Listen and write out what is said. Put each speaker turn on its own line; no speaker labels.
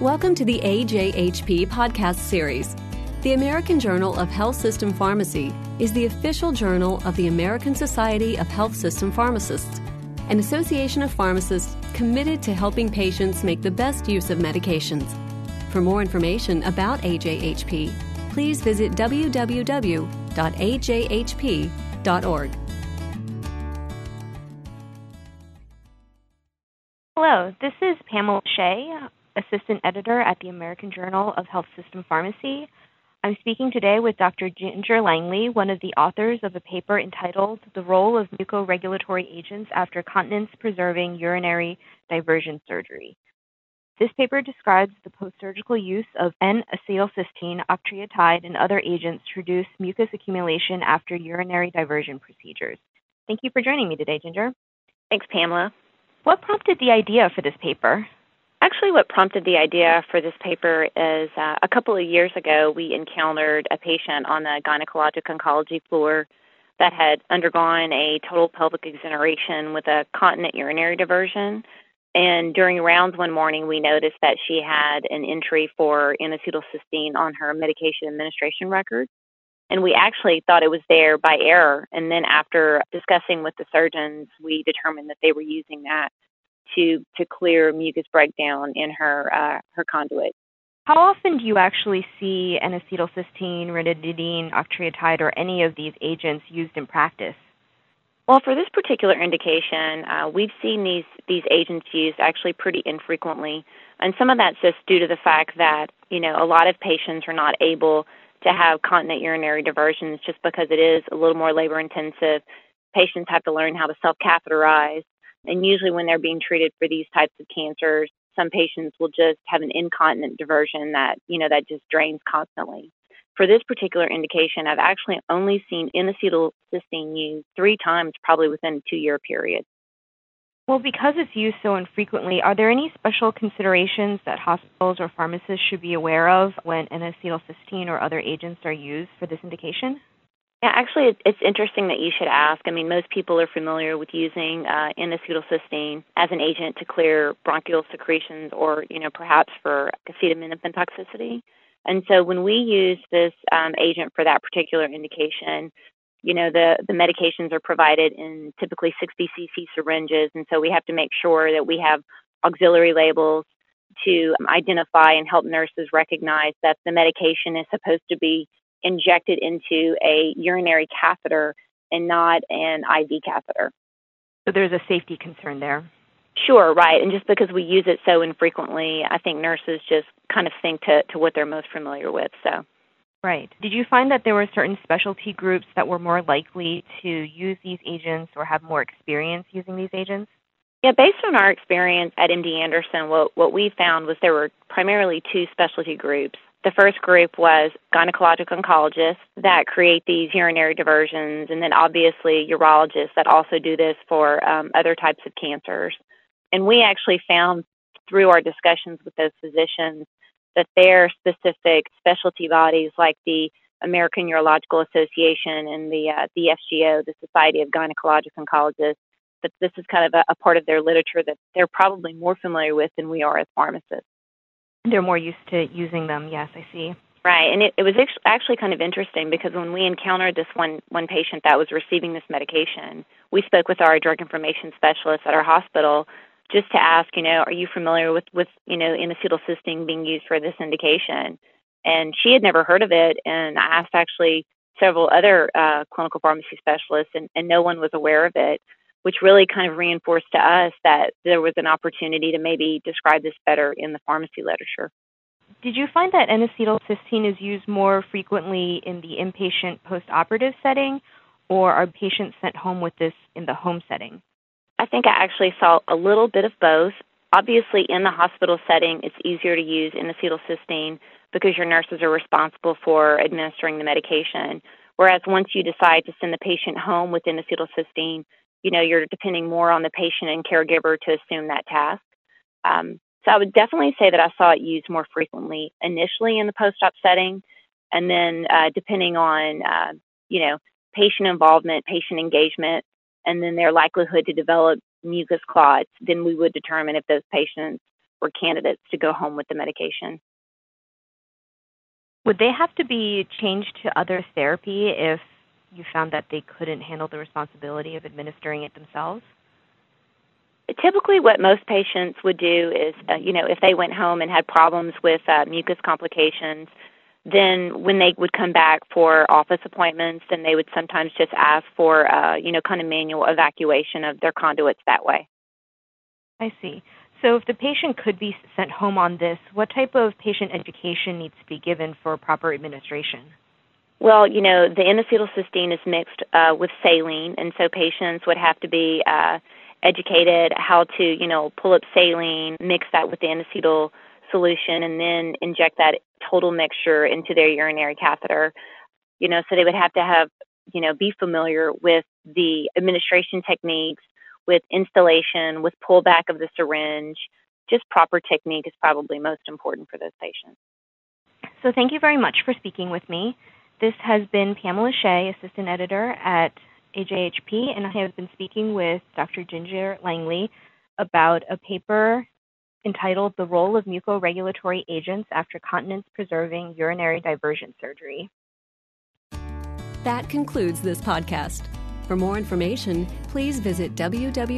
Welcome to the AJHP podcast series. The American Journal of Health System Pharmacy is the official journal of the American Society of Health System Pharmacists, an association of pharmacists committed to helping patients make the best use of medications. For more information about AJHP, please visit www.ajhp.org.
Hello, this is Pamela Shea, Assistant Editor at the American Journal of Health System Pharmacy. I'm speaking today with Dr. Ginger Langley, one of the authors of a paper entitled The Role of Mucoregulatory Agents After Continence Preserving Urinary Diversion Surgery. This paper describes the post-surgical use of N-acetylcysteine, octreotide, and other agents to reduce mucus accumulation after urinary diversion procedures. Thank you for joining me today, Ginger.
Thanks, Pamela.
What prompted the idea for this paper?
Actually, what prompted the idea for this paper is uh, a couple of years ago, we encountered a patient on the gynecologic oncology floor that had undergone a total pelvic exenteration with a continent urinary diversion. And during rounds one morning, we noticed that she had an entry for N-acetylcysteine on her medication administration record. And we actually thought it was there by error. And then after discussing with the surgeons, we determined that they were using that to to clear mucus breakdown in her uh, her conduit.
How often do you actually see N-acetylcysteine, ranitidine, octreotide, or any of these agents used in practice?
Well, for this particular indication, uh, we've seen these these agents used actually pretty infrequently, and some of that's just due to the fact that you know a lot of patients are not able to have continent urinary diversions just because it is a little more labor intensive. Patients have to learn how to self catheterize. And usually, when they're being treated for these types of cancers, some patients will just have an incontinent diversion that, you know, that just drains constantly. For this particular indication, I've actually only seen N-acetylcysteine used three times, probably within a two year period.
Well, because it's used so infrequently, are there any special considerations that hospitals or pharmacists should be aware of when N-acetylcysteine or other agents are used for this indication?
Yeah, actually, it's interesting that you should ask. I mean, most people are familiar with using uh, N-acetylcysteine as an agent to clear bronchial secretions, or you know, perhaps for acetaminophen toxicity. And so, when we use this um, agent for that particular indication, you know, the the medications are provided in typically 60 cc syringes, and so we have to make sure that we have auxiliary labels to identify and help nurses recognize that the medication is supposed to be injected into a urinary catheter and not an IV catheter.
So there's a safety concern there.
Sure, right. And just because we use it so infrequently, I think nurses just kind of think to, to what they're most familiar with. So
Right. Did you find that there were certain specialty groups that were more likely to use these agents or have more experience using these agents?
Yeah, based on our experience at MD Anderson, what, what we found was there were primarily two specialty groups. The first group was gynecologic oncologists that create these urinary diversions, and then obviously urologists that also do this for um, other types of cancers. And we actually found through our discussions with those physicians that their specific specialty bodies, like the American Urological Association and the uh, the SGO, the Society of Gynecologic Oncologists, that this is kind of a, a part of their literature that they're probably more familiar with than we are as pharmacists.
They're more used to using them. Yes, I see.
Right, and it, it was actually kind of interesting because when we encountered this one one patient that was receiving this medication, we spoke with our drug information specialist at our hospital just to ask, you know, are you familiar with with you know N-acetylcysteine being used for this indication? And she had never heard of it, and I asked actually several other uh, clinical pharmacy specialists, and, and no one was aware of it which really kind of reinforced to us that there was an opportunity to maybe describe this better in the pharmacy literature.
Did you find that N-acetylcysteine is used more frequently in the inpatient postoperative setting, or are patients sent home with this in the home setting?
I think I actually saw a little bit of both. Obviously, in the hospital setting, it's easier to use N-acetylcysteine because your nurses are responsible for administering the medication. Whereas once you decide to send the patient home with N-acetylcysteine, you know, you're depending more on the patient and caregiver to assume that task. Um, so I would definitely say that I saw it used more frequently initially in the post-op setting, and then uh, depending on, uh, you know, patient involvement, patient engagement, and then their likelihood to develop mucus clots, then we would determine if those patients were candidates to go home with the medication.
Would they have to be changed to other therapy if you found that they couldn't handle the responsibility of administering it themselves?
Typically, what most patients would do is, uh, you know, if they went home and had problems with uh, mucus complications, then when they would come back for office appointments, then they would sometimes just ask for, uh, you know, kind of manual evacuation of their conduits that way.
I see. So, if the patient could be sent home on this, what type of patient education needs to be given for proper administration?
Well, you know, the N-acetylcysteine is mixed uh, with saline, and so patients would have to be uh, educated how to, you know, pull up saline, mix that with the N-acetyl solution, and then inject that total mixture into their urinary catheter. You know, so they would have to have, you know, be familiar with the administration techniques, with instillation, with pullback of the syringe. Just proper technique is probably most important for those patients.
So, thank you very much for speaking with me. This has been Pamela Shea, Assistant Editor at AJHP, and I have been speaking with Dr. Ginger Langley about a paper entitled The Role of Mucoregulatory Agents After Continence Preserving Urinary Diversion Surgery.
That concludes this podcast. For more information, please visit www.ajhp.org.